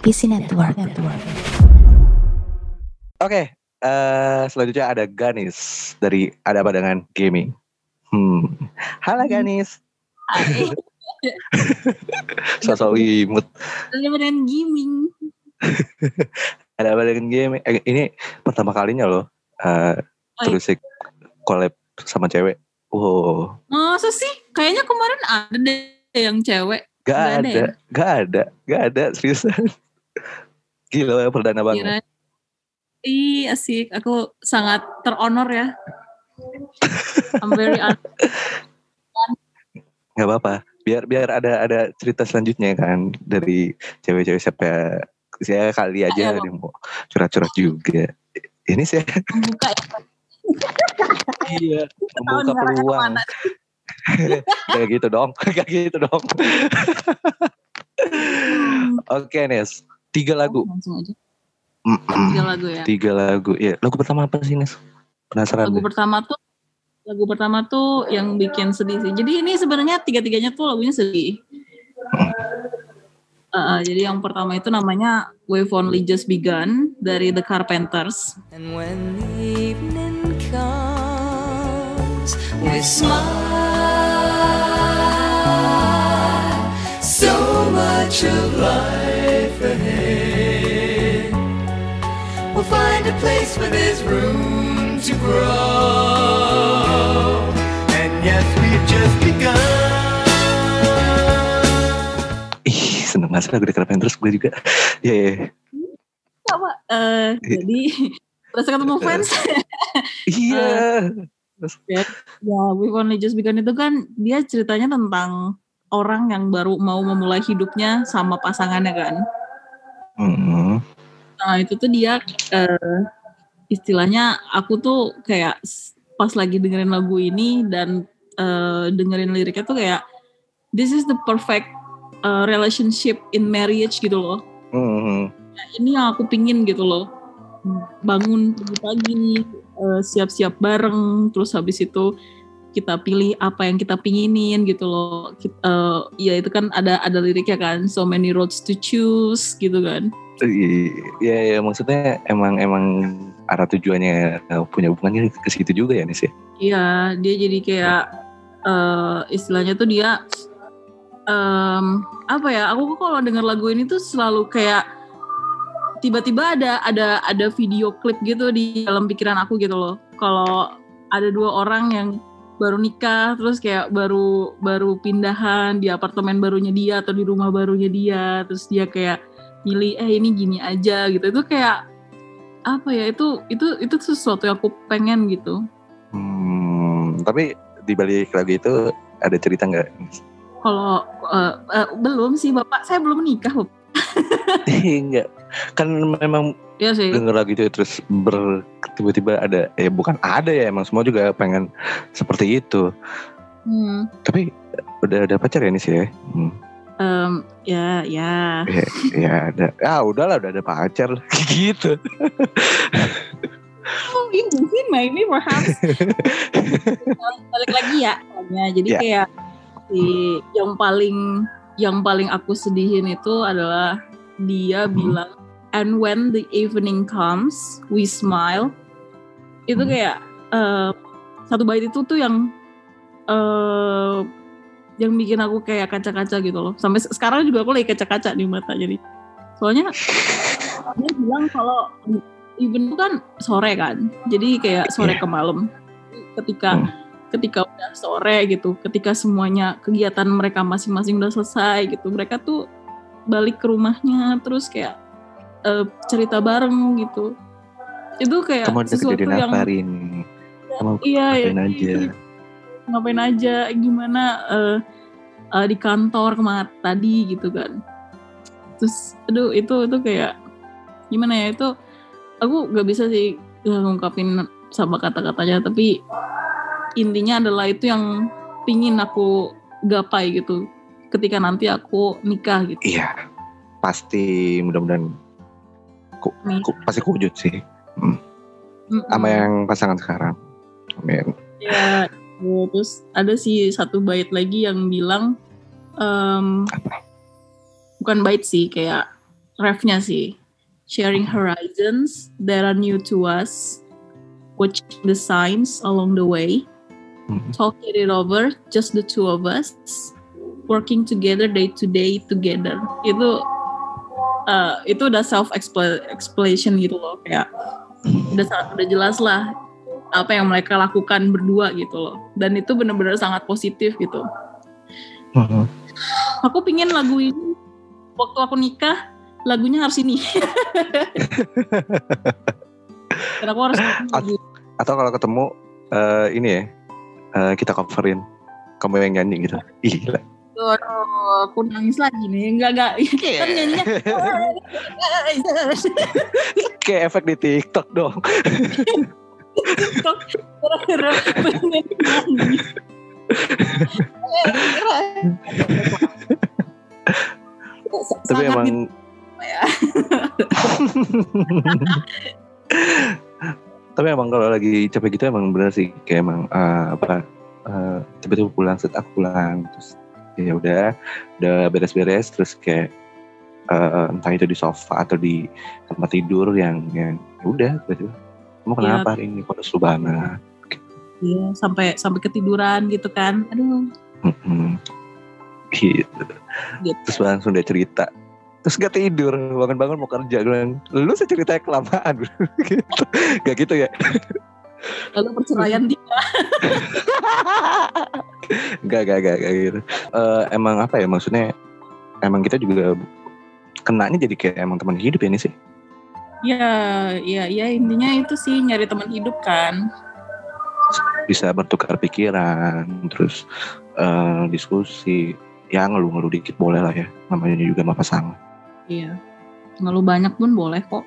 PC Network. Oke, eh, selanjutnya ada Ganis dari Ada Apa Dengan Gaming. Hmm. Halo Ganis. Hai. Sosok imut. Ada dengan gaming. Ada Apa Dengan Gaming. Eh, ini pertama kalinya loh. eh Oh, iya. terus sih collab sama cewek. Wow. Masa sih? Kayaknya kemarin ada deh yang cewek. Gak Nggak ada ada, ya? gak ada, gak ada seriusan. Gila perdana banget. Kira. Ih asik. Aku sangat teronor ya. I'm very honored. Gak apa-apa. Biar biar ada ada cerita selanjutnya kan dari cewek-cewek siapa saya kali aja Ayo, ada yang mau curhat-curhat juga. Ini saya membuka ya. iya membuka peluang. Kayak gitu dong, kayak gitu dong. Oke Nes, tiga lagu. Langsung aja. Mm-mm. Tiga lagu ya. Tiga lagu. Ya, lagu pertama apa sih Nes? Penasaran. Lagu deh. pertama tuh lagu pertama tuh yang bikin sedih sih. Jadi ini sebenarnya tiga-tiganya tuh lagunya sedih. Uh, jadi yang pertama itu namanya We've Only Just Begun dari The Carpenters. And when the evening comes, we smile. So much of life ahead. A place where there's room to grow. And yes, we've just begun. Ih, seneng banget sih lagu The Carpenters gue juga. Iya, iya. Apa? Eh, jadi berasa ketemu fans. Iya. ya, We've Only Just Begun itu kan dia ceritanya tentang orang yang baru mau memulai hidupnya sama pasangannya kan. Hmm. Nah itu tuh dia eh, istilahnya aku tuh kayak pas lagi dengerin lagu ini dan eh, dengerin liriknya tuh kayak this is the perfect eh, relationship in marriage gitu loh. Hmm. Nah, ini yang aku pingin gitu loh. Bangun pagi-pagi, siap-siap bareng, terus habis itu kita pilih apa yang kita pinginin gitu loh. Kit- eh, ya itu kan ada ada liriknya kan, so many roads to choose gitu kan. Iya, ya, maksudnya emang emang arah tujuannya eh, punya hubungannya ke situ juga ya Nis ya. Iya, dia jadi kayak eh istilahnya tuh dia em, apa ya? Aku kalau denger lagu ini tuh selalu kayak tiba-tiba ada ada ada video klip gitu di dalam pikiran aku gitu loh. Kalau ada dua orang yang baru nikah terus kayak baru baru pindahan di apartemen barunya dia atau di rumah barunya dia terus dia kayak milih eh ini gini aja gitu itu kayak apa ya itu itu itu sesuatu yang aku pengen gitu Hmm, tapi di balik lagu itu ada cerita nggak? Kalau eh, eh, belum sih bapak, saya belum nikah Bapak. Enggak. Kan memang Iya sih. denger lagu itu terus ber tiba-tiba ada eh bukan ada ya emang semua juga pengen seperti itu. Hmm, Tapi udah ada pacar ya Nis ya? Hmm. Em, ya ya. ya ada. Ah udahlah udah ada pacar gitu. Oh, ini mungkin maybe perhaps balik lagi ya. soalnya. Jadi Ya. kayak si yang paling yang paling aku sedihin itu adalah dia Hmm. bilang and when the evening comes we smile. Itu Hmm. kayak eh, satu bait itu tuh yang eh yang bikin aku kayak kaca-kaca gitu loh. Sampai se- sekarang juga aku lagi kaca-kaca di mata jadi. Soalnya dia bilang kalau even itu kan sore kan. Jadi kayak sore Iya. ke malam. Ketika Hmm. ketika udah sore gitu, ketika semuanya kegiatan mereka masing-masing udah selesai gitu, mereka tuh balik ke rumahnya terus kayak eh, cerita bareng gitu. Itu kayak Kamu sesuatu yang apa hari ini? Kamu iya ya, ngapain aja? Ngapain aja gimana eh, eh, di kantor kemarin tadi gitu kan terus aduh itu itu kayak gimana ya itu aku nggak bisa sih ngungkapin sama kata-katanya tapi intinya adalah itu yang pingin aku gapai gitu ketika nanti aku nikah gitu Iya. Pasti mudah-mudahan ku, ku- pasti kewujud sih. Mm-mm. Sama yang pasangan sekarang. Amin. ya gitu. terus ada sih satu bait lagi yang bilang Apa? bukan bait sih kayak refnya sih. Sharing horizons that are new to us, watching the signs along the way, Hmm. talking it over, just the two of us, working together day to day together. Itu eh, itu udah self explanation gitu loh kayak udah sa- udah jelas lah apa yang mereka lakukan berdua gitu loh. Dan itu benar-benar sangat positif gitu. Mhm. Aku pingin lagu ini waktu aku nikah lagunya harus ini. Dan aku harus lagu. Atau kalau ketemu eh, ini ya, eh, kita coverin kamu yang nyanyi gitu. Ih, gila. Aduh, aku nangis lagi nih. Enggak enggak. Kan nyanyinya. Kayak efek di TikTok dong. TikTok gara-gara pengen nyanyi. Tapi emang ya. Tapi emang kalau lagi capek gitu emang bener sih kayak emang eh, apa eh, tiba-tiba pulang set aku pulang terus ya udah udah beres-beres terus kayak eh, entah itu di sofa atau di tempat tidur yang yang ya udah tiba-tiba kamu kenapa hari ini kok lesu banget Iya, sampai sampai ketiduran gitu kan. Aduh, Mm-mm. gitu gitu. terus langsung dia cerita terus gak tidur bangun-bangun mau kerja bilang, lu sih ceritanya kelamaan gitu gak gitu ya Lalu perceraian dia. Enggak, enggak, enggak, enggak gitu. Eh, emang apa ya maksudnya? Emang kita juga kenanya jadi kayak emang teman hidup ya ini sih. Ya, ya, ya intinya itu sih nyari teman hidup kan. Bisa bertukar pikiran, terus eh, diskusi. Ya ngeluh-ngeluh dikit boleh lah ya. Namanya juga sama pasangan. Iya. Ngeluh banyak pun boleh kok.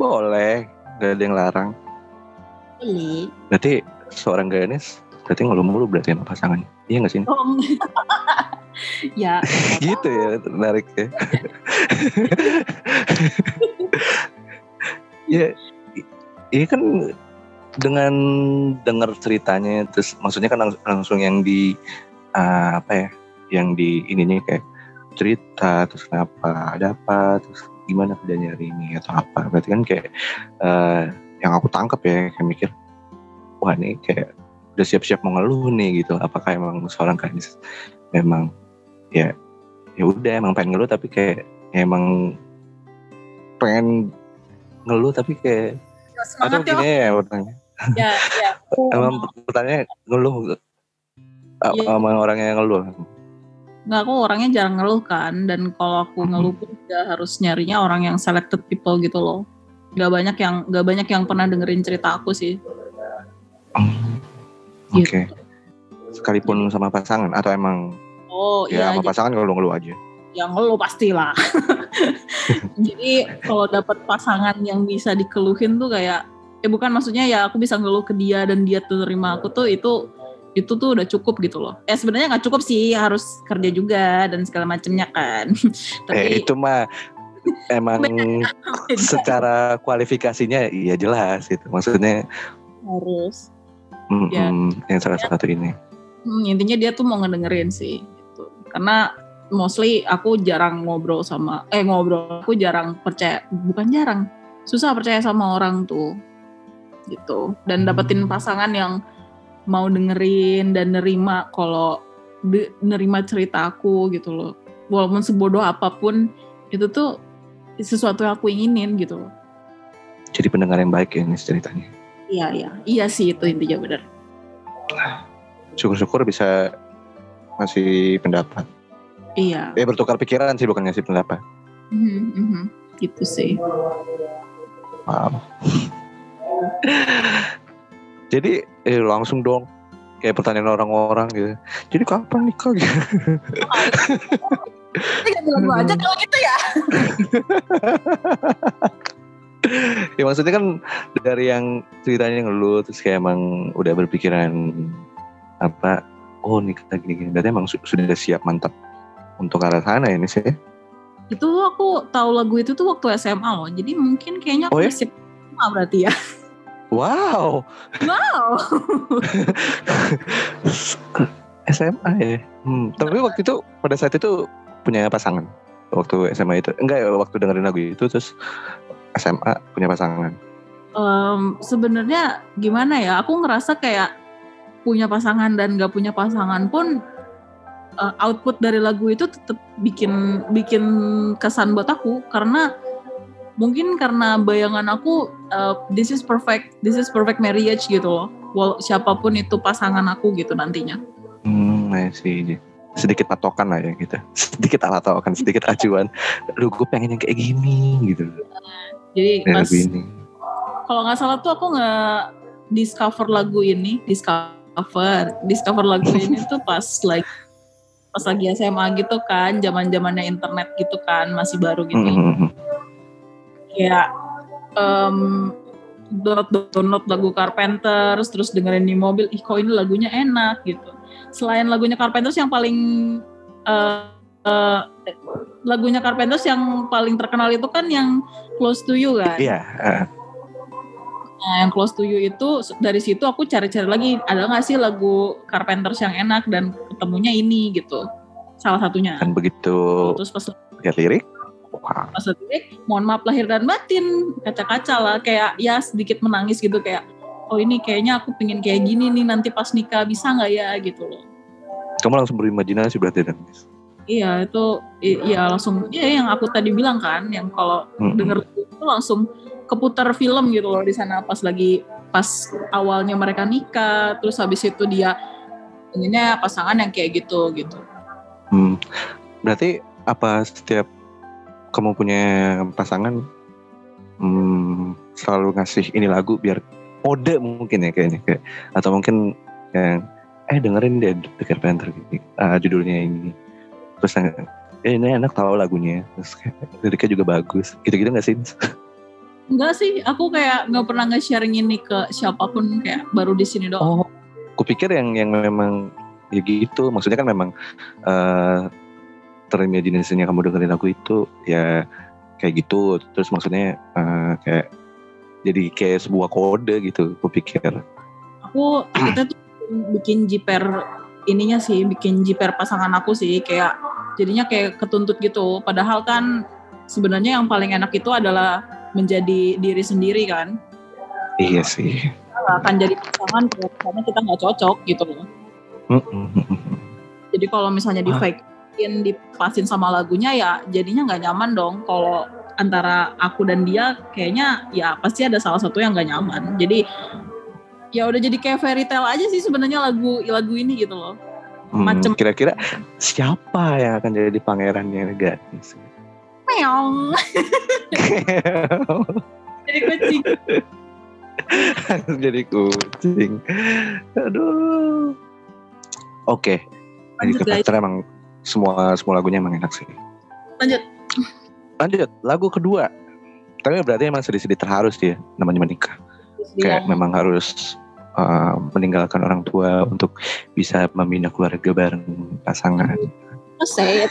Boleh, gak ada yang larang. Boleh. Berarti seorang Ganes berarti ngeluh mulu berarti sama pasangannya. Iya gak sih? Dong. ya, gitu ya, menarik ya. ya, ini kan dengan dengar ceritanya, terus maksudnya kan lang- langsung yang di ah, apa ya, yang di ininya kayak cerita, terus kenapa, ada apa, terus gimana kerjanya hari ini atau apa, berarti kan kayak eh, yang aku tangkap ya, kayak mikir, wah ini kayak udah siap-siap mau ngeluh nih gitu, apakah emang seorang kadis memang ya ya udah emang pengen ngeluh tapi kayak ya emang pengen ngeluh tapi kayak atau semangat ya. gini ya pertanyaan Ya, ya. emang pertanyaannya ngeluh a- Iya. sama orang yang ngeluh Nggak, aku orangnya jarang ngeluh kan. Dan kalau aku ngeluh pun juga harus nyarinya orang yang selected people gitu loh. Nggak banyak yang nggak banyak yang pernah dengerin cerita aku sih. oke Gitu. sekalipun sama pasangan atau emang Oh ya iya, sama pasangan ngeluh-ngeluh aja yang ngeluh pastilah. Jadi kalau dapat pasangan yang bisa dikeluhin tuh kayak, eh bukan maksudnya ya aku bisa ngeluh ke dia dan dia tuh terima aku tuh itu itu tuh udah cukup gitu loh. Eh sebenarnya nggak cukup sih harus kerja juga dan segala macemnya kan. eh Tapi itu mah emang secara kualifikasinya iya jelas itu maksudnya harus. mm, Ya. mm, yang salah satu ini Hmm, intinya dia tuh mau ngedengerin sih. Gitu. Karena mostly aku jarang ngobrol sama, eh ngobrol aku jarang percaya, bukan jarang, susah percaya sama orang tuh, gitu. Dan dapetin pasangan yang mau dengerin dan nerima kalau de- nerima cerita aku gitu loh. Walaupun sebodoh apa pun itu tuh sesuatu yang aku inginin gitu loh. jadi pendengar yang baik ya ini ceritanya Iya iya iya sih itu intinya benar. syukur-syukur bisa ngasih pendapat Iya. eh bertukar pikiran sih bukan ngasih pendapat Mhm, mhm. Gitu sih. Wow. Jadi eh, langsung dong kayak pertanyaan orang-orang gitu. Jadi kapan nikah gitu? Gua aja kalau gitu ya. ya maksudnya kan dari yang ceritanya ngeluh terus kayak emang udah berpikiran apa oh nikah gini-gini berarti emang su- sudah siap mantap untuk arah sana ini sih Itu aku tahu lagu itu tuh waktu SMA loh. Jadi mungkin kayaknya aku Oh ya? masih SMA berarti ya. wow Wow. SMA ya hmm, tapi waktu itu pada saat itu punya pasangan waktu SMA itu? Enggak ya waktu dengerin lagu itu terus SMA punya pasangan. Em, sebenarnya gimana ya aku ngerasa kayak punya pasangan dan gak punya pasangan pun eh, output dari lagu itu tetap bikin bikin kesan buat aku karena mungkin karena bayangan aku eh, this is perfect this is perfect marriage gitu loh Wal siapa pun itu pasangan aku gitu nantinya Hmm, I see. Sedikit patokan lah ya gitu. Sedikit patokan, sedikit acuan. Aduh, gue pengen yang kayak gini gitu. jadi Ya, ini. kalau nggak salah tuh aku nggak discover lagu ini discover discover lagu ini tuh pas like pas lagi SMA gitu kan zaman zamannya internet gitu kan masih baru gitu. Hmm, kayak em, download download lagu Carpenters terus dengerin di mobil ih kok ini lagunya enak gitu. Selain lagunya Carpenters yang paling eh, eh, lagunya Carpenters yang paling terkenal itu kan yang Close to You kan? Iya, eh, Nah, yang close to you itu dari situ aku cari-cari lagi ada nggak sih lagu Carpenters yang enak dan ketemunya ini gitu. Salah satunya. kan begitu Terus pas lihat lirik, pas lirik, mohon maaf lahir dan batin, kaca-kaca lah kayak ya sedikit menangis gitu kayak oh ini kayaknya aku pengen kayak gini nih nanti pas nikah bisa nggak ya gitu loh. kamu langsung berimajinasi berarti dan. Iya itu i- iya langsung ya yang aku tadi bilang kan yang kalau Hmm, denger itu langsung keputar film gitu loh di sana pas lagi pas awalnya mereka nikah terus habis itu dia inginnya pasangan yang kayak gitu gitu hmm. Berarti apa setiap kamu punya pasangan hmm, selalu ngasih ini lagu biar mode mungkin ya kayaknya kayak atau mungkin yang eh dengerin deh The Carpenter gitu. Ah, judulnya ini terus eh, ini enak tahu lagunya terus kayak juga bagus gitu-gitu nggak sih enggak sih aku kayak nggak pernah nge-sharing ini ke siapa pun kayak baru di sini doang Oh, kupikir yang yang memang ya gitu. Maksudnya kan memang eh terimajinasinya kamu dengerin lagu itu ya kayak gitu. Terus maksudnya eh, kayak jadi kayak sebuah kode gitu. Kupikir. aku kita tuh bikin jiper ininya sih bikin jiper pasangan aku sih kayak jadinya kayak ketuntut gitu padahal kan sebenarnya yang paling enak itu adalah menjadi diri sendiri kan Iya sih. nggak akan jadi pasangan kalau misalnya kita nggak cocok gitu loh. Jadi kalau misalnya di Hah? fake-in dipasin sama lagunya ya jadinya nggak nyaman dong. Kalau antara aku dan dia kayaknya ya pasti ada salah satu yang nggak nyaman. Jadi ya udah jadi kayak fairy tale aja sih sebenarnya lagu lagu ini gitu loh. Hmm, Macem. Kira-kira siapa yang akan jadi pangerannya gadis? Meong. jadi kucing. jadi kucing. Aduh. Oke. Jadi Lanjut guys. Carpenter emang semua semua lagunya emang enak sih. Lanjut. Lanjut, lagu kedua. Tapi berarti emang sedih-sedih terharu sih ya, namanya menikah. Kayak memang harus uh, meninggalkan orang tua untuk bisa membina keluarga bareng pasangan. Set.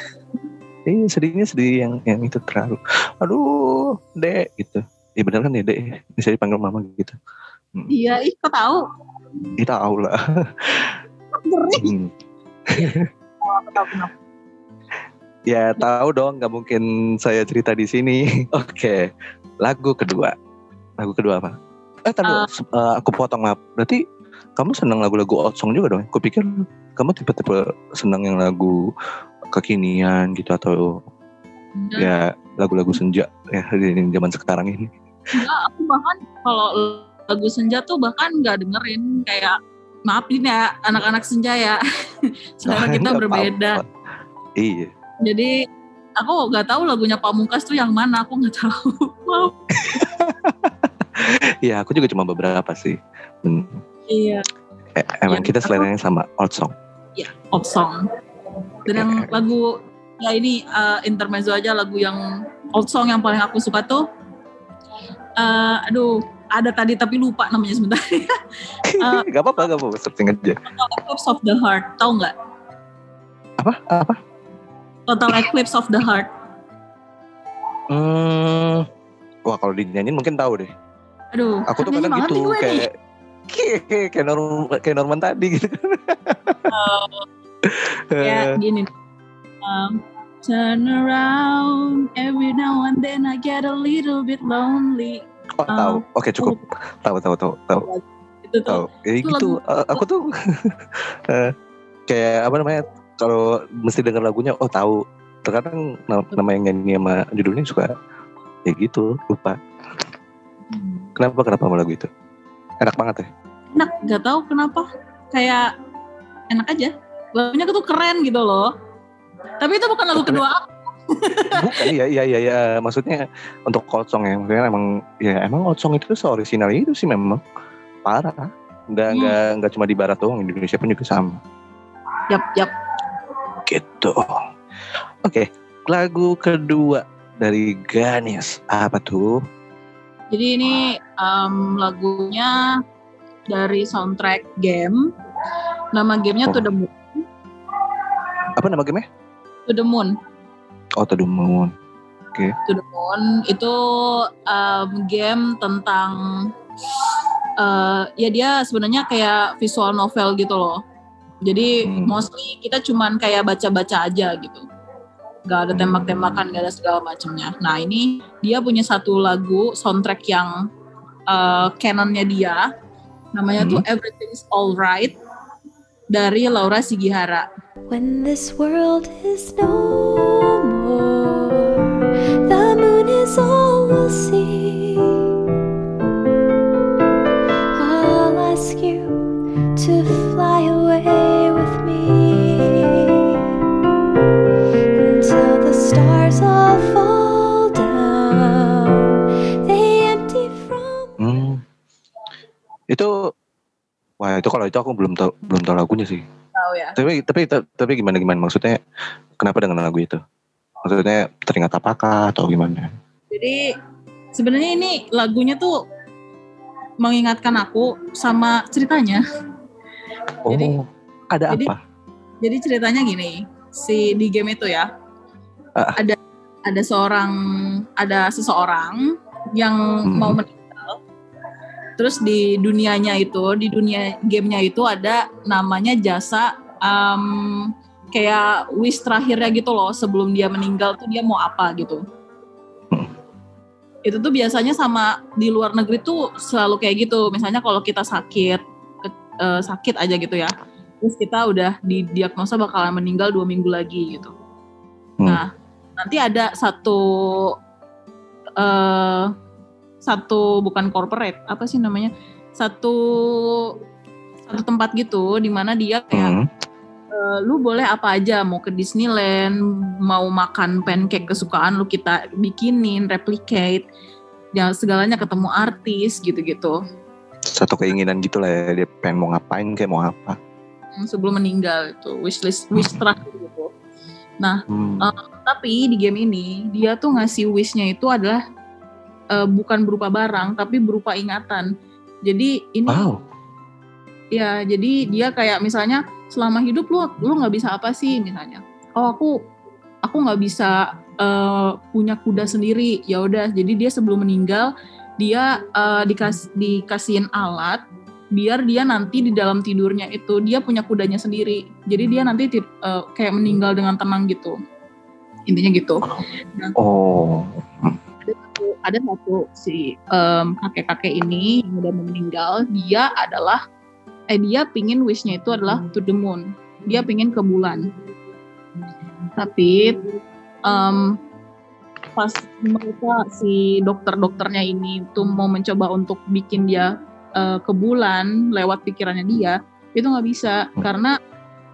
Iya sedihnya sedih yang yang itu terharu. Aduh, dek gitu. Iya bener kan ya dek, bisa dipanggil mama gitu. Iya, ih kok tahu? Kita tahu lah. Hmm. Ya tahu dong, nggak mungkin saya cerita di sini. Oke, lagu kedua. Lagu kedua apa? Eh, tadi Uh, aku potong maaf. Berarti kamu senang lagu-lagu old song juga dong? Aku pikir kamu tipe-tipe senang yang lagu kekinian gitu atau Enggak. ya lagu-lagu senja ya di zaman sekarang ini. Enggak, aku bahkan kalau lagu senja tuh bahkan nggak dengerin kayak maafin ya anak-anak senja ya selera kita Nggak berbeda. Iya. jadi aku nggak tahu lagunya Pamungkas tuh yang mana aku nggak tahu Maaf. Iya, aku juga cuma beberapa sih. Hmm. iya Eh, emang Ya, kita seleranya sama old song. pop song dan yang lagu ya ini eh, intermezzo aja lagu yang old song yang paling aku suka tuh eh, aduh ada tadi tapi lupa namanya sebentar Eh, gak apa-apa, gak apa-apa. Searching aja. Eclipse of the Heart tahu nggak Apa? Apa? Total Eclipse of the Heart Hmm. Wah, kalau dinyanyiin mungkin tahu deh. aduh Aku tuh kadang gitu kayak kayak kayak Norman, kayak Norman tadi gitu. Kayak gini um, Turn around every now and then I get a little bit lonely. Oh, tahu. Oke, cukup. Tahu, tahu, tahu, tahu. Itu Tahu. Ya itu gitu. Eh, aku tuh eh, kayak apa namanya? Kalau mesti denger lagunya, oh tahu. Terkadang na- nama yang nyanyi sama judulnya suka ya gitu, lupa. hmm, Kenapa kenapa sama lagu itu? Enak banget ya. enak, nggak tahu kenapa. Kayak enak aja. Lagunya tuh keren gitu loh. Tapi itu bukan lagu kedua aku. Bukan, iya iya iya iya. Maksudnya untuk Cold Song ya, maksudnya emang ya emang Cold Song itu seoriginal itu sih memang parah. Nggak Hmm. nggak nggak cuma di Barat doang, Indonesia pun juga sama. Yap, yap. Gitu. Oke, lagu kedua dari Ganes apa tuh? Jadi ini em, lagunya dari soundtrack game. Nama gamenya Oh. To the Moon. Apa nama gamenya? To the Moon. Oh, To the Moon. To the Moon itu em, game tentang eh, ya dia sebenarnya kayak visual novel gitu loh. Jadi Hmm. mostly kita cuman kayak baca-baca aja gitu. Gak ada tembak-tembakan, gak ada segala macamnya. Nah ini dia punya satu lagu soundtrack yang eh, canonnya dia, namanya tuh Everything's Alright dari Laura Sigihara. When this world is no more, the moon is all we'll see. I'll ask you to fly away with me until the stars all fall down. They empty from Hmm. Itu Wah, itu kalau itu aku belum tahu belum tahu lagunya sih. Tahu ya? Tapi tapi tapi gimana gimana maksudnya kenapa dengan lagu itu? Maksudnya teringat apakah atau gimana? Jadi sebenarnya ini lagunya tuh mengingatkan aku sama ceritanya. Oh, Jadi- ada jadi- apa? Jadi ceritanya gini, si di game itu ya Ah. ada ada seorang ada seseorang yang Hmm. mau. Terus di dunianya itu, di dunia gamenya itu ada namanya jasa em, kayak wish terakhirnya gitu loh sebelum dia meninggal tuh dia mau apa gitu. Itu tuh biasanya sama di luar negeri tuh selalu kayak gitu. Misalnya kalau kita sakit, ke- eh, sakit aja gitu ya terus kita udah didiagnosa bakalan meninggal dua minggu lagi gitu. Hmm. Nah, nanti ada satu eh satu bukan corporate apa sih namanya satu satu tempat gitu di mana dia kayak Hmm. eh, lu boleh apa aja mau ke Disneyland mau makan pancake kesukaan lu kita bikinin replicate ya segalanya ketemu artis gitu-gitu Satu keinginan gitu lah ya dia pengen mau ngapain kayak mau apa. Hmm, sebelum meninggal itu wishlist wish terakhir gitu. Hmm. Eh, Tapi di game ini dia tuh ngasih wishnya itu adalah eh, bukan berupa barang tapi berupa ingatan. Jadi ini wow. ya jadi dia kayak misalnya selama hidup lu lu nggak bisa apa sih misalnya. Oh aku aku nggak bisa eh, punya kuda sendiri. Ya udah jadi dia sebelum meninggal dia eh, dikas dikasihin alat biar dia nanti di dalam tidurnya itu dia punya kudanya sendiri. Jadi dia nanti ti- eh, kayak meninggal dengan tenang gitu. Intinya gitu. Oh. Ada satu si em, kakek-kakek ini yang udah meninggal dia adalah eh dia pingin wishnya itu adalah to the moon. Dia pingin ke bulan. Tapi em, pas mereka si dokter-dokternya ini tuh mau mencoba untuk bikin dia eh, ke bulan lewat pikirannya dia itu nggak bisa. Karena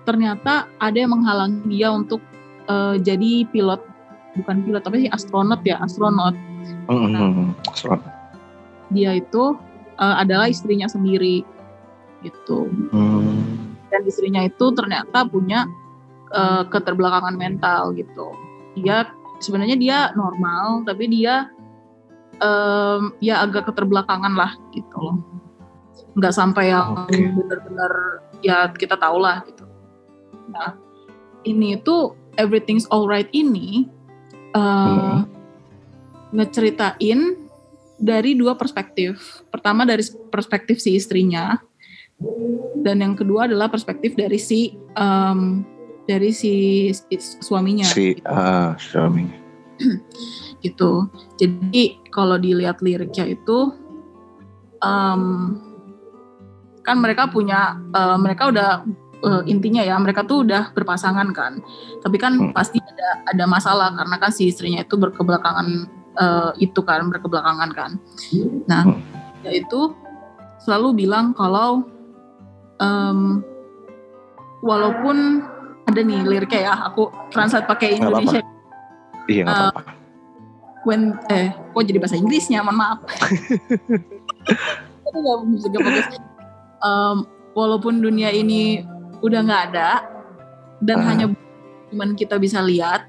ternyata ada yang menghalangi dia untuk eh, jadi pilot. Bukan pilot tapi astronot ya astronot Hmm, hmm, hmm. Seru. dia itu eh, adalah istrinya sendiri gitu Hmm. dan istrinya itu ternyata punya eh, keterbelakangan mental gitu dia sebenarnya dia normal tapi dia em, ya agak keterbelakangan lah gitu loh nggak sampai yang Oke. benar-benar ya kita tahu lah gitu nah ini tuh everything's alright ini eh, Hmm. Ngeceritain dari dua perspektif. Pertama dari perspektif si istrinya, dan yang kedua adalah perspektif dari si em, dari si, si suaminya si gitu. ah, suaminya. gitu. Jadi kalau dilihat liriknya itu em, kan mereka punya eh, mereka udah eh, intinya ya mereka tuh udah berpasangan kan. Tapi kan Hmm. pasti ada ada masalah karena kan si istrinya itu berkebelakangan eh, itu kan berkebelakangan kan. Nah, Hmm. dia itu selalu bilang kalau em, walaupun ada nih liriknya ya, aku translate pakai Nggak apa-apa. Indonesia Iya Ah. apa-apa. when eh kok jadi bahasa Inggrisnya mohon maaf itu gak bisa gak bagus Em, walaupun dunia ini udah nggak ada dan Ah. hanya cuman kita bisa lihat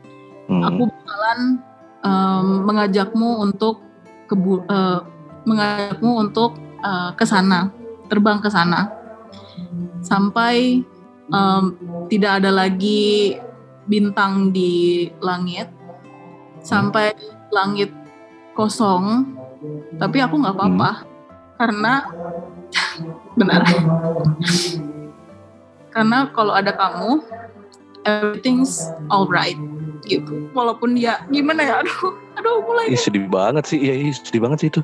Hmm. aku bakalan em, mengajakmu untuk kebu eh, mengajakmu untuk eh, ke sana terbang ke sana. Sampai em, tidak ada lagi bintang di langit sampai langit kosong. Tapi aku nggak apa-apa karena benar. Karena kalau ada kamu everything's alright gitu walaupun dia gimana ya aduh aduh mulai Ih, sedih banget sih. Ih, sedih banget sih itu.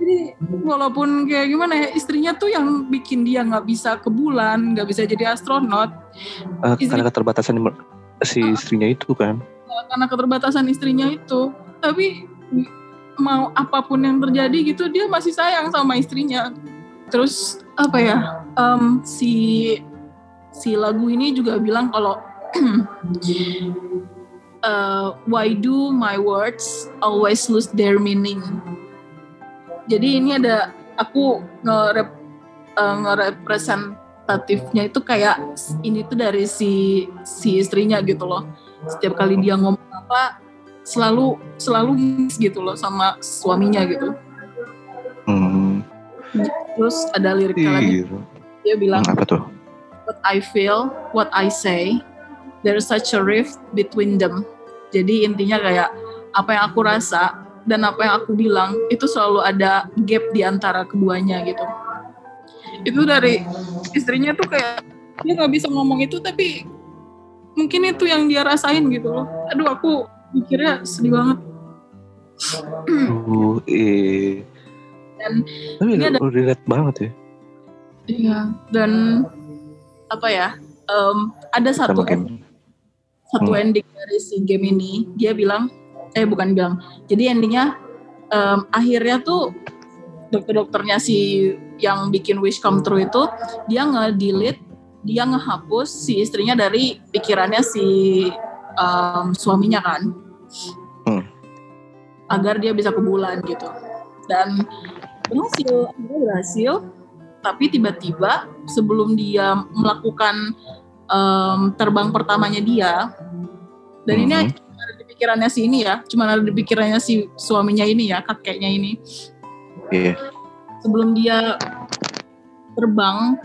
jadi walaupun kayak gimana ya istrinya tuh yang bikin dia nggak bisa ke bulan nggak bisa jadi astronot Eh, Istri- karena keterbatasan si istrinya itu kan. karena keterbatasan istrinya itu tapi mau apa pun yang terjadi gitu dia masih sayang sama istrinya terus apa ya em, si si lagu ini juga bilang kalau eh, why do my words always lose their meaning jadi ini ada aku nge ngerepresentatifnya itu kayak ini tuh dari si si istrinya gitu loh setiap kali dia ngomong apa selalu selalu gitu loh sama suaminya gitu Hmm. terus ada liriknya lagi Iya. dia bilang Apa tuh? what I feel what I say there's such a rift between them jadi intinya kayak apa yang aku rasa dan apa yang aku bilang itu selalu ada gap di antara keduanya gitu itu dari istrinya tuh kayak dia nggak bisa ngomong itu tapi mungkin itu yang dia rasain gitu loh aduh aku mikirnya sedih banget Uh, eh. Dan Tapi ini ada- relate banget ya iya dan apa ya em, ada satu. Satu Hmm. ending dari si game ini dia bilang eh bukan bilang jadi endingnya em, akhirnya tuh dokter-dokternya si yang bikin wish come true itu dia nge-delete dia ngehapus si istrinya dari pikirannya si em, suaminya kan Hmm. agar dia bisa ke bulan gitu dan berhasil berhasil tapi tiba-tiba sebelum dia melakukan em, terbang pertamanya dia. Dan ini Mhm. cuma ada di pikirannya si ini ya cuma ada di pikirannya si suaminya ini ya kakeknya ini. Iya. sebelum dia terbang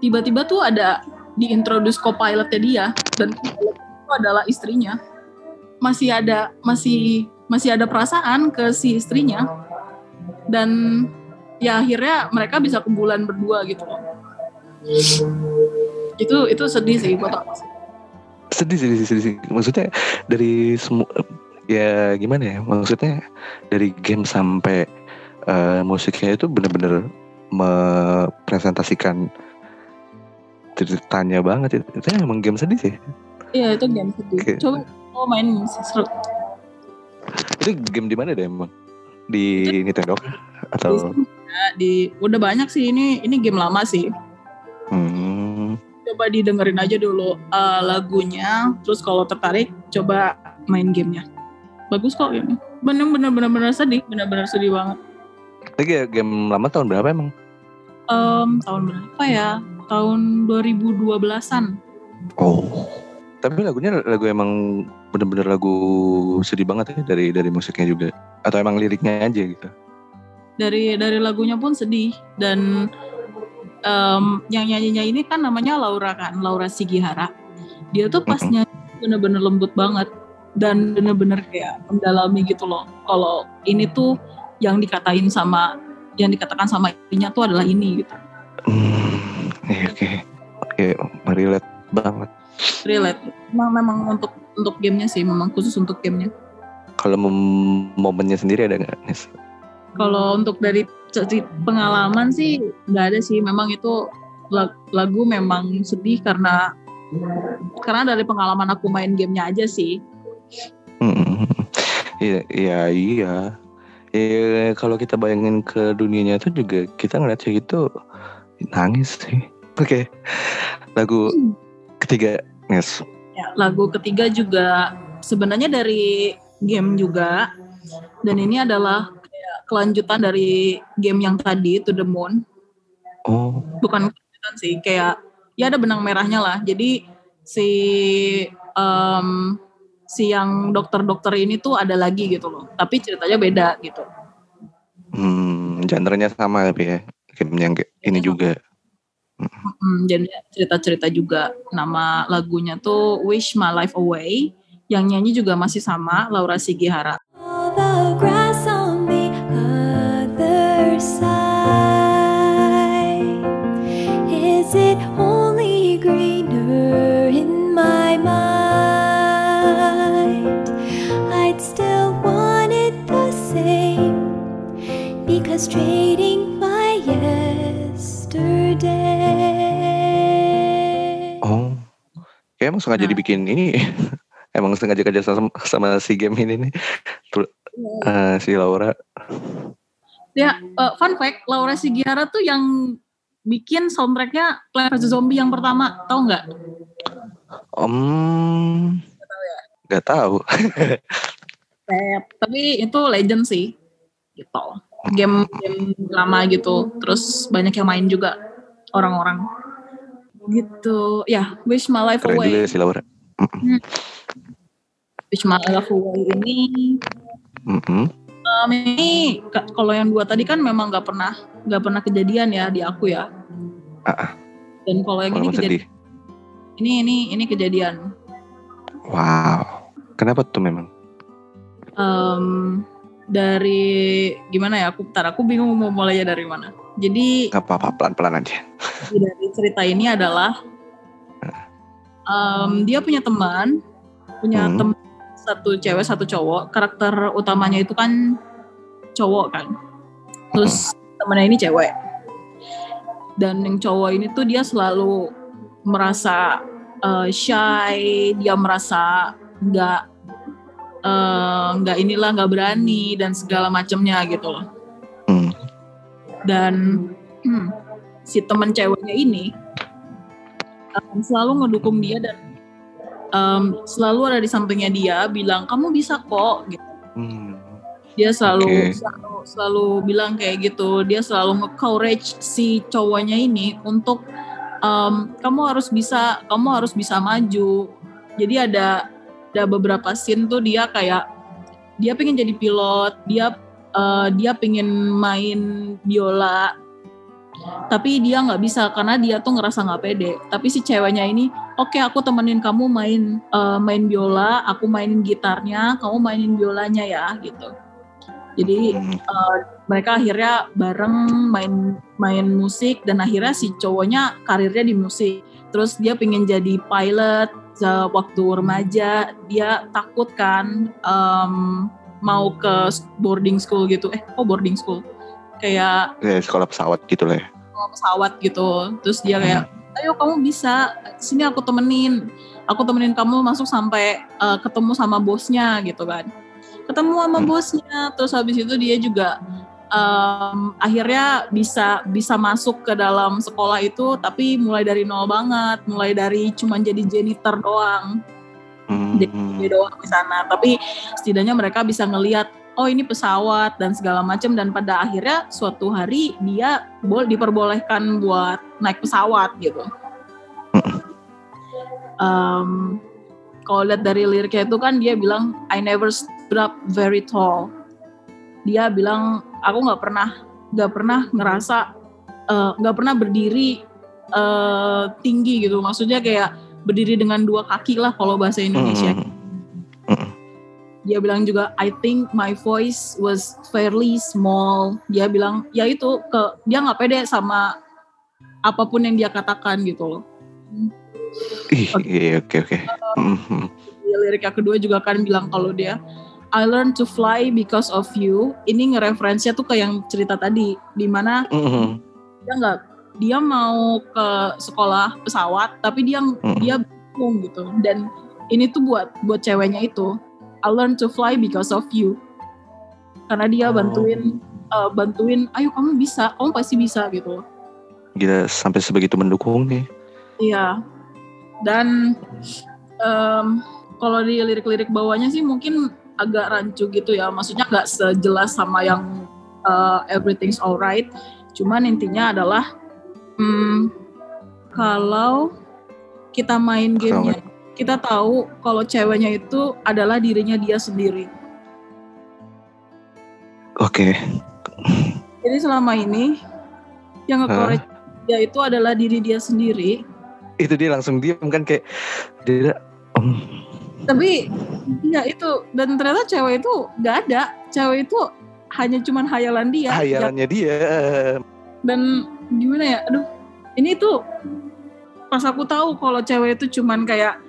tiba-tiba tuh ada diintroduce co-pilotnya dia dan itu adalah istrinya. Masih ada masih masih ada perasaan ke si istrinya. Dan ya akhirnya mereka bisa ke bulan berdua gitu. loh itu itu sedih sih buat aku sih. sedih sedih sedih, sedih. maksudnya dari semua ya gimana ya? Maksudnya dari game sampai eh, musiknya itu bener-bener mepresentasikan ceritanya banget itu, itu emang game sedih sih. Iya itu game sedih. Oke. coba oh main seru. Itu game di mana deh emang? Di Nintendo kah? atau di udah banyak sih. Ini ini game lama sih coba didengerin aja dulu uh, lagunya terus kalau tertarik coba main gamenya. Bagus kok ini. Bener bener bener bener sedih bener bener sedih banget. Ya game lama tahun berapa emang? Em, tahun berapa ya? Tahun 2012an oh. Tapi lagunya lagu emang bener-bener lagu sedih banget ya dari dari musiknya juga. Atau emang liriknya aja gitu? Dari dari lagunya pun sedih dan em, yang nyanyinya ini kan namanya Laura kan Laura Sigihara dia tuh pas nyanyi bener-bener lembut banget dan bener-bener kayak mendalami gitu loh kalau ini tuh yang dikatain sama yang dikatakan sama istrinya tuh adalah ini gitu Hmm, iya, oke, oke, relate banget. relate. Memang memang untuk untuk gamenya sih, memang khusus untuk gamenya. Kalau momennya sendiri ada nggak? Nis? Kalau untuk dari pengalaman sih nggak ada sih. Memang itu lag- lagu memang sedih karena karena dari pengalaman aku main gamenya aja sih. Hmm. Iya, iya, iya. Eh, kalau kita bayangin ke dunianya itu juga kita ngeliat kayak gitu nangis sih. Oke, lagu ketiga, Nes. Ya, lagu ketiga juga sebenarnya dari game juga dan ini adalah kelanjutan dari game yang tadi To The Moon. Oh, bukan kejutan sih kayak ya ada benang merahnya lah jadi si em, si yang dokter-dokter ini tuh ada lagi gitu loh tapi ceritanya beda gitu hmm, genrenya sama tapi ya. Game yang ini juga. Hmm, jadi cerita-cerita juga nama lagunya tuh Wish My Life Away yang nyanyi juga masih sama Laura Sigihara because trading by yesterday. Oh, kayak emang sengaja Nah. dibikin ini. emang sengaja kerja sama, sama si game ini nih. Tuh, eh, si Laura. ya eh, fun fact Laura Sigihara tuh yang bikin soundtracknya Plants vs Zombie yang pertama tahu nggak Om, nggak tahu. Eh, tapi itu legend sih gitu game game lama gitu terus banyak yang main juga orang-orang gitu ya Wish My Life Keren Away juga si Laura. Wish My Life Away ini Mm-mm. em, ini ka- kalau yang dua tadi kan memang nggak pernah nggak pernah kejadian ya di aku ya Ah, dan kalau yang ini kejadian sedih. ini ini ini kejadian Wow. Kenapa tuh memang? Em, dari gimana ya aku bentar aku bingung mau mulainya dari mana jadi Gak apa-apa, pelan-pelan aja. dari cerita ini adalah em, dia punya teman punya Hmm. teman satu cewek satu cowok karakter utamanya itu kan cowok kan terus temannya ini cewek dan yang cowok ini tuh dia selalu merasa eh, shy dia merasa nggak eh, nggak inilah nggak berani dan segala macamnya gitu loh Hmm. dan hmm, si teman ceweknya ini um, selalu ngedukung dia dan um, selalu ada di sampingnya dia bilang kamu bisa kok gitu. Hmm. dia selalu Oke. selalu selalu bilang kayak gitu dia selalu nge-courage si cowoknya ini untuk um, kamu harus bisa kamu harus bisa maju jadi ada ada beberapa scene tuh dia kayak dia pengen jadi pilot dia eh, dia pengen main biola tapi dia nggak bisa karena dia tuh ngerasa nggak pede. Tapi si ceweknya ini oke aku temenin kamu main eh, main biola aku mainin gitarnya kamu mainin biolanya ya gitu. Jadi eh, mereka akhirnya bareng main main musik dan akhirnya si cowoknya karirnya di musik. Terus dia pengen jadi pilot se- waktu remaja dia takut kan em, mau ke boarding school gitu. Eh oh boarding school? Kayak Ya, sekolah pesawat gitu lah ya. mau pesawat gitu. Terus dia kayak ayo kamu bisa sini aku temenin. Aku temenin kamu masuk sampai eh, ketemu sama bosnya gitu kan. Ketemu sama Hmm. bosnya. Terus habis itu dia juga em, akhirnya bisa bisa masuk ke dalam sekolah itu tapi mulai dari nol banget mulai dari cuman jadi janitor doang. Hmm. dia doang di sana. Tapi setidaknya mereka bisa ngelihat oh ini pesawat dan segala macam. Dan pada akhirnya suatu hari dia bol diperbolehkan buat naik pesawat gitu. Em, kalau lihat dari liriknya itu kan dia bilang I never stood up very tall. Dia bilang aku nggak pernah nggak pernah ngerasa eh, nggak pernah berdiri eh, tinggi gitu maksudnya kayak berdiri dengan dua kaki lah kalau bahasa Indonesia Hmm. dia bilang juga I think my voice was fairly small dia bilang ya itu ke dia nggak pede sama apa pun yang dia katakan gitu loh Ih, iya, oke oke. Mhm. Di lirik yang kedua juga kan bilang kalau dia I learned to fly because of you. Ini ngereferensinya tuh ke yang cerita tadi, di mana Mhm. dia nggak dia mau ke sekolah pesawat, tapi dia Mhm. dia bingung gitu. Dan ini tuh buat buat ceweknya itu. I learned to fly because of you. Karena dia Oh. bantuin eh, bantuin, ayo kamu bisa, kamu pasti bisa gitu. Gila sampai sebegitu mendukung nih. Iya. Dan em, kalau di lirik-lirik bawahnya sih mungkin agak rancu gitu ya. Maksudnya nggak sejelas sama yang eh, Everything's Alright. Cuman intinya adalah hmm, kalau kita main gamenya, kita tahu kalau ceweknya itu adalah dirinya dia sendiri. Oke. Jadi selama ini yang nge dia itu adalah diri dia sendiri. Itu dia langsung diam kan kayak dia um, tapi ya itu dan ternyata cewek itu nggak ada cewek itu hanya cuman hayalan dia hayalannya dia. dan gimana ya aduh ini tuh pas aku tahu kalau cewek itu cuman kayak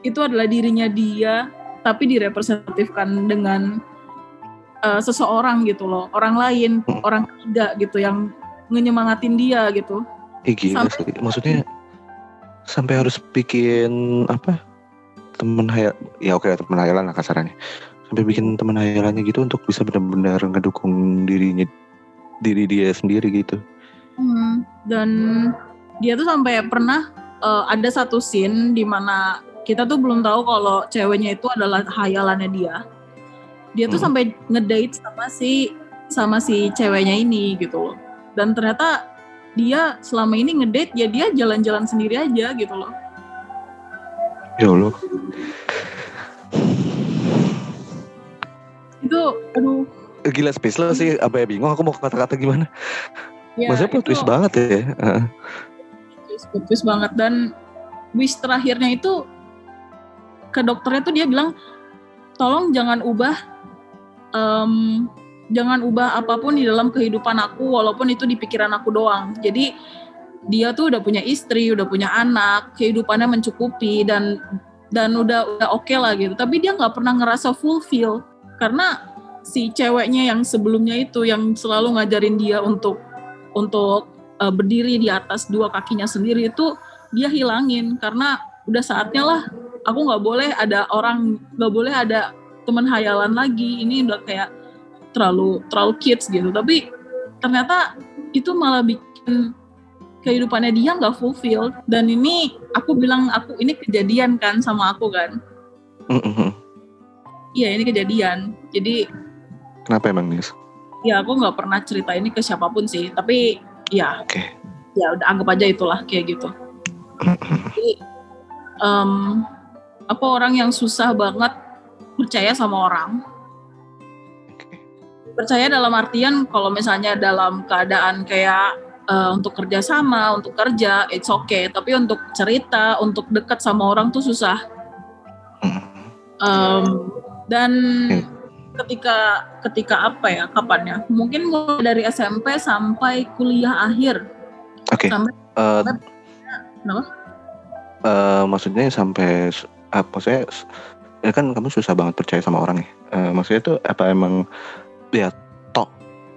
itu adalah dirinya dia tapi direpresentatifkan dengan eh, seseorang gitu loh orang lain Hmm. orang ketiga gitu yang ngenyemangatin dia gitu Eh gila Sampai- sih. Maksudnya sampai harus bikin apa? Temen hayal ya oke temen hayalan lah kasarannya. Sampai bikin temen hayalannya gitu untuk bisa benar-benar ngedukung dirinya diri dia sendiri gitu. Hmm, dan dia tuh sampai pernah eh, ada satu scene di mana kita tuh belum tahu kalau ceweknya itu adalah hayalannya dia. Dia tuh Hmm. sampai ngedate sama si sama si ceweknya ini gitu loh. Dan ternyata dia selama ini ngedate ya dia jalan-jalan sendiri aja gitu loh. Ya Allah. Itu aduh Gila speechless sih, apa ya bingung aku mau kata-kata gimana. ya Maksudnya plot twist banget ya. Twist, plot twist banget dan wish terakhirnya itu ke dokternya tuh dia bilang tolong jangan ubah em, jangan ubah apa pun di dalam kehidupan aku walaupun itu di pikiran aku doang jadi dia tuh udah punya istri udah punya anak kehidupannya mencukupi dan dan udah udah oke lah gitu. Tapi dia nggak pernah ngerasa fulfill karena si ceweknya yang sebelumnya itu yang selalu ngajarin dia untuk untuk uh, berdiri di atas dua kakinya sendiri itu dia hilangin karena udah saatnya lah aku nggak boleh ada orang nggak boleh ada teman hayalan lagi. Ini udah kayak terlalu terlalu kids gitu. Tapi ternyata itu malah bikin kehidupannya dia nggak fulfill dan ini aku bilang aku ini kejadian kan sama aku kan? Iya ini kejadian. Jadi Kenapa emang Nis? ya aku nggak pernah cerita ini ke siapa pun sih. Tapi ya. Oke. ya udah anggap aja itulah kayak gitu. Jadi em, apa orang yang susah banget percaya sama orang. Percaya dalam artian kalau misalnya dalam keadaan kayak eh, untuk kerja sama untuk kerja it's okay tapi untuk cerita untuk dekat sama orang tuh susah. Em, dan Hmm. ketika ketika apa ya kapannya mungkin mulai dari SMP sampai kuliah akhir Oke. sampai Eh, Kenapa? eh, maksudnya sampai apa saya ya kan kamu susah banget percaya sama orang ya. Eh, maksudnya tuh apa emang ya tok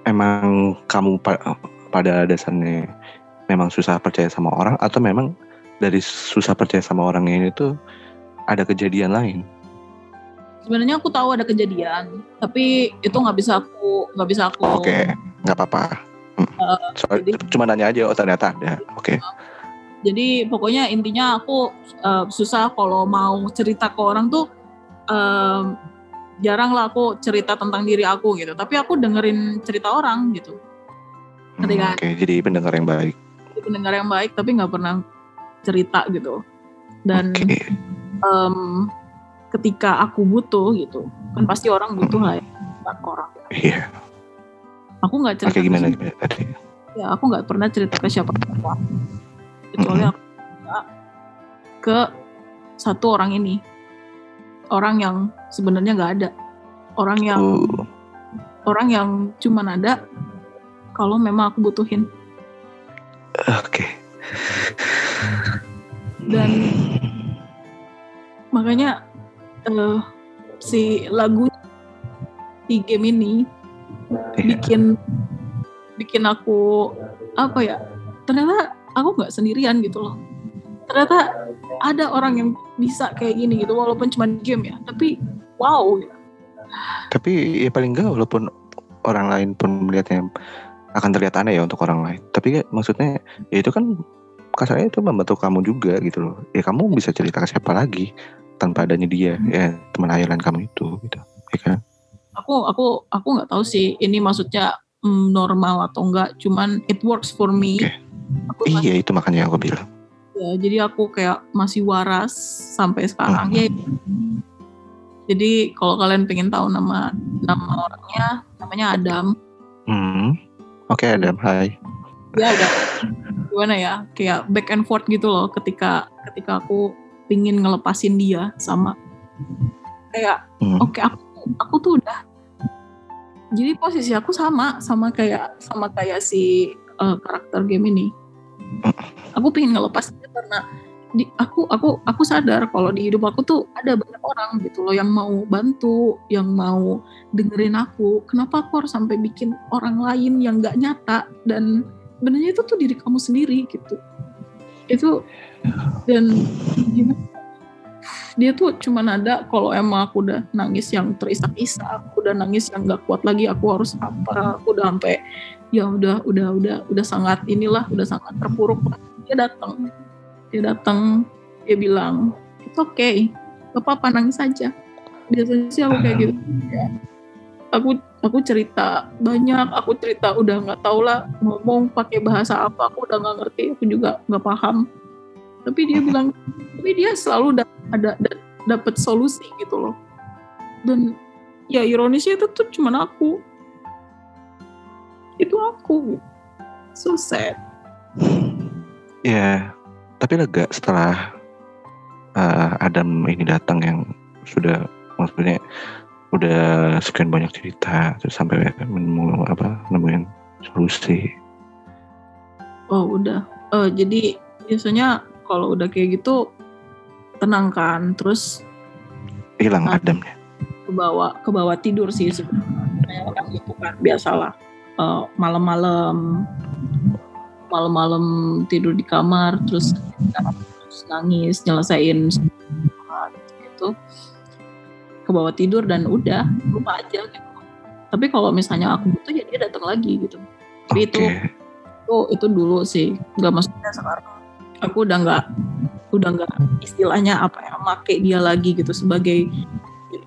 emang kamu pada dasarnya memang susah percaya sama orang atau memang dari susah percaya sama orang ini tuh ada kejadian lain. sebenarnya aku tahu ada kejadian tapi itu nggak bisa aku nggak bisa aku Oke, nggak apa-apa. Hmm. Soal- jadi- cuma nanya aja, oh ternyata ada. Oke. jadi pokoknya intinya aku eh, susah kalau mau cerita ke orang tuh em, jarang lah aku cerita tentang diri aku gitu tapi aku dengerin cerita orang gitu Hmm, Ngerti kan? Oke, jadi pendengar yang baik. Jadi pendengar yang baik tapi nggak pernah cerita gitu dan Oke. em, ketika aku butuh gitu kan pasti orang butuh lah ya orang Iya. aku nggak cerita Oke, ke gimana gimana tadi? ya aku nggak pernah cerita ke siapa siapa kecuali Mhm. aku ke satu orang ini orang yang sebenarnya nggak ada orang yang Uh, orang yang cuman ada kalau memang aku butuhin Oke. dan makanya eh, si lagu di game ini Iya. bikin bikin aku apa ya ternyata aku nggak sendirian gitu loh ternyata ada orang yang bisa kayak gini gitu walaupun cuma di game ya tapi wow gitu. Tapi ya paling enggak walaupun orang lain pun melihatnya akan terlihat aneh ya untuk orang lain. Tapi ya, maksudnya ya itu kan kasarnya itu membantu kamu juga gitu loh. Ya kamu bisa cerita ke siapa lagi tanpa adanya dia ya teman hayalan kamu itu gitu. Ya kan? aku aku aku nggak tahu sih ini maksudnya mm, normal atau enggak cuman it works for me Oke. aku masih- Iya itu makanya aku bilang. ya, jadi aku kayak masih waras sampai sekarang Mhm. ya jadi kalau kalian pengen tahu nama nama orangnya namanya Adam Hmm. Oke Adam, hai. dia ada gimana ya? Kayak back and forth gitu loh ketika ketika aku pingin ngelepasin dia sama kayak Hmm. oke aku aku tuh udah. Jadi posisi aku sama sama kayak sama kayak si uh, karakter game ini. Aku pingin ngelepas dia karena di, aku aku aku sadar kalau di hidup aku tuh ada banyak orang gitu loh yang mau bantu yang mau dengerin aku. Kenapa aku harus sampai bikin orang lain yang nggak nyata? Dan sebenarnya itu tuh diri kamu sendiri gitu. Itu dan dia tuh cuman ada kalau emang aku udah nangis yang terisak-isak, aku udah nangis yang nggak kuat lagi, aku harus apa, aku udah sampai ya udah udah udah udah sangat inilah, udah sangat terpuruk. Dia datang, dia datang, dia bilang itu oke, gak apa-apa nangis aja. Biasanya sih aku kayak gitu. Ya. Aku aku cerita banyak, aku cerita udah nggak tau lah ngomong pakai bahasa apa, aku udah nggak ngerti, aku juga nggak paham. Tapi dia bilang, tapi dia selalu da- ada da- dapat solusi gitu loh. Dan ya ironisnya itu tuh cuman aku. Itu aku. So sad. Ya, tapi lega setelah uh, Adam ini datang yang sudah maksudnya udah sekian banyak cerita terus sampai nemu apa nemuin solusi. Oh udah. Eh, jadi biasanya kalau udah kayak gitu tenang kan. Terus Hilang Ah. Adamnya. ke bawah ke bawah tidur sih sebenarnya gitu kan biasalah Eh, malam-malam malam-malam tidur di kamar terus, terus nangis nyelesain gitu. Ke bawah tidur dan udah lupa aja gitu. Tapi kalau misalnya aku butuh ya dia datang lagi gitu. Tapi itu Oke. itu itu dulu sih. Nggak maksudnya sekarang. Aku udah nggak udah nggak istilahnya apa ya make dia lagi gitu sebagai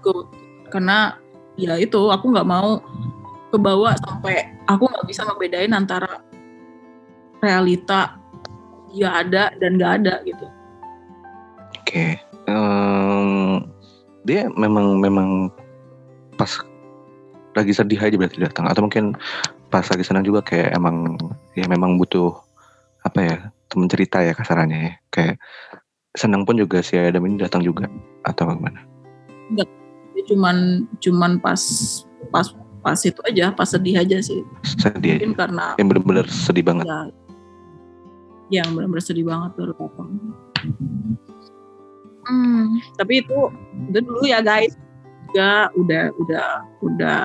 go karena ya itu aku nggak mau kebawa sampai aku nggak bisa ngebedain antara realita dia ada dan nggak ada gitu Oke. Em, dia memang memang pas lagi sedih aja berarti datang atau mungkin pas lagi senang juga kayak emang ya memang butuh apa ya temen cerita ya kasarannya ya kayak senang pun juga si Adam ini datang juga atau gimana? dia cuman cuman pas pas pas itu aja pas sedih aja sih Sedih aja. mungkin karena Yang bener-bener sedih banget. ya yang benar-benar sedih banget baru datang. Hmm, tapi itu itu dulu ya guys. Juga udah udah udah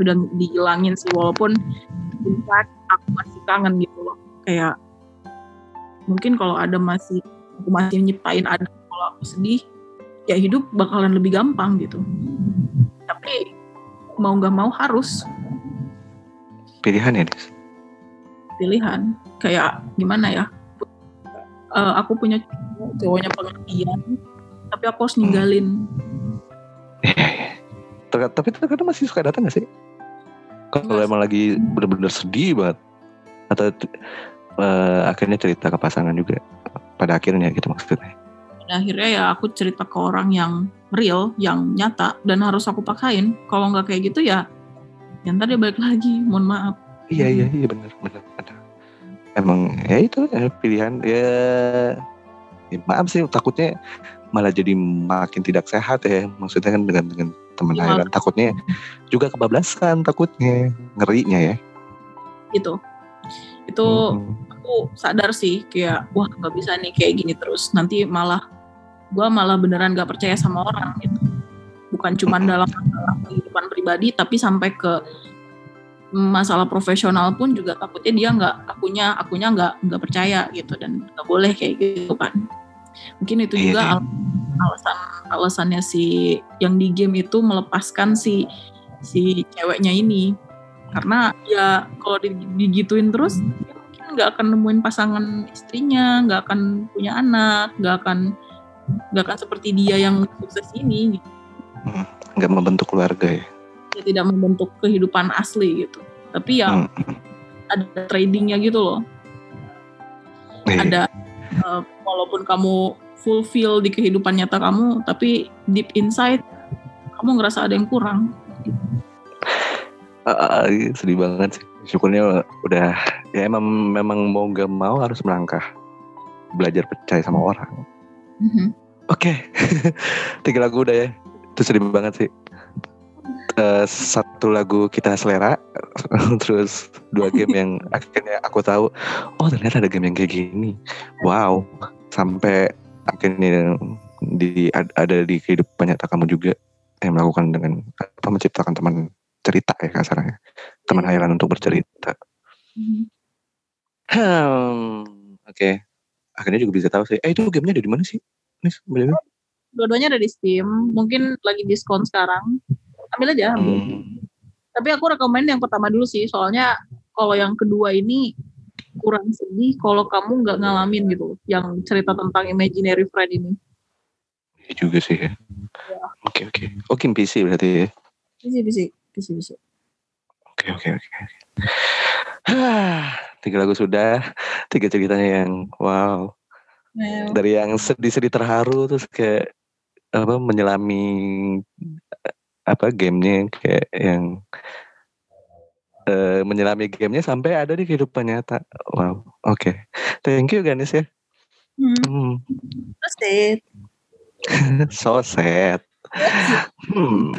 udah dihilangin sih walaupun in fact aku masih kangen gitu loh. Kayak mungkin kalau ada masih aku masih nyiptain ada kalau aku sedih ya hidup bakalan lebih gampang gitu. Tapi mau nggak mau harus Pilihan ya, Des? pilihan kayak gimana ya Eh, aku punya cowok, cowoknya pengertian tapi aku harus ninggalin iya. Terkadang- Tapi terkadang masih suka datang gak sih? Kalau emang lagi bener-bener sedih banget atau eh, akhirnya cerita ke pasangan juga pada akhirnya gitu maksudnya. dan akhirnya ya aku cerita ke orang yang real yang nyata dan harus aku paksain kalau nggak kayak gitu ya yang tadi balik lagi mohon maaf Iya iya iya benar benar benar. Emang ya itu ya, pilihan ya, ya maaf sih takutnya malah jadi makin tidak sehat ya. Maksudnya kan dengan dengan teman lain takutnya juga kebablasan takutnya ngerinya ya. gitu. Itu Hmm. aku aku sadar sih kayak wah nggak bisa nih kayak gini terus. Nanti malah gue malah beneran gak percaya sama orang gitu. Bukan cuma dalam masalah kehidupan pribadi tapi sampai ke masalah profesional pun juga takutnya dia nggak akunya akunya nggak nggak percaya gitu dan nggak boleh kayak gitu kan mungkin itu Iya, juga iya. al- alasan alasannya si yang di game itu melepaskan si si ceweknya ini karena ya kalau di- digituin terus dia mungkin nggak akan nemuin pasangan istrinya nggak akan punya anak nggak akan nggak akan seperti dia yang sukses ini gitu. nggak membentuk keluarga ya tidak membentuk kehidupan asli gitu tapi ya Hmm. ada tradingnya gitu loh Iya. ada uh, walaupun kamu fulfill di kehidupan nyata kamu tapi deep inside kamu ngerasa ada yang kurang iya, sedih banget sih syukurnya udah ya emang memang mau gak mau harus melangkah belajar percaya sama orang Mhm. Oke, tiga lagu udah ya. Itu sedih banget sih. Eh, satu lagu kita selera, terus dua game yang akhirnya aku tahu, oh ternyata ada game yang kayak gini. Wow, sampai akhirnya di ad- ada di kehidupan nyata kamu juga yang melakukan dengan apa menciptakan teman cerita ya kasarnya, teman Iya. hayalan untuk bercerita. Mhm. Hmm, oke. Akhirnya juga bisa tahu sih. Eh itu gamenya ada di mana sih? Nis, dua-duanya ada di Steam mungkin lagi diskon sekarang ambil aja ambil. Hmm. tapi aku rekomend yang pertama dulu sih soalnya kalau yang kedua ini kurang sedih kalau kamu nggak ngalamin gitu yang cerita tentang imaginary friend ini Iya juga sih ya. Oke oke. Game PC berarti ya. bisa bisa bisa bisa Oke oke oke. Tiga lagu sudah, tiga ceritanya yang wow. Dari yang sedih-sedih terharu terus kayak apa menyelami apa gamenya kayak yang uh, menyelami gamenya sampai ada di kehidupan nyata. Wow, oke. Okay. Thank you Ganis ya. Hmm. hmm. So sad. so sad. hmm.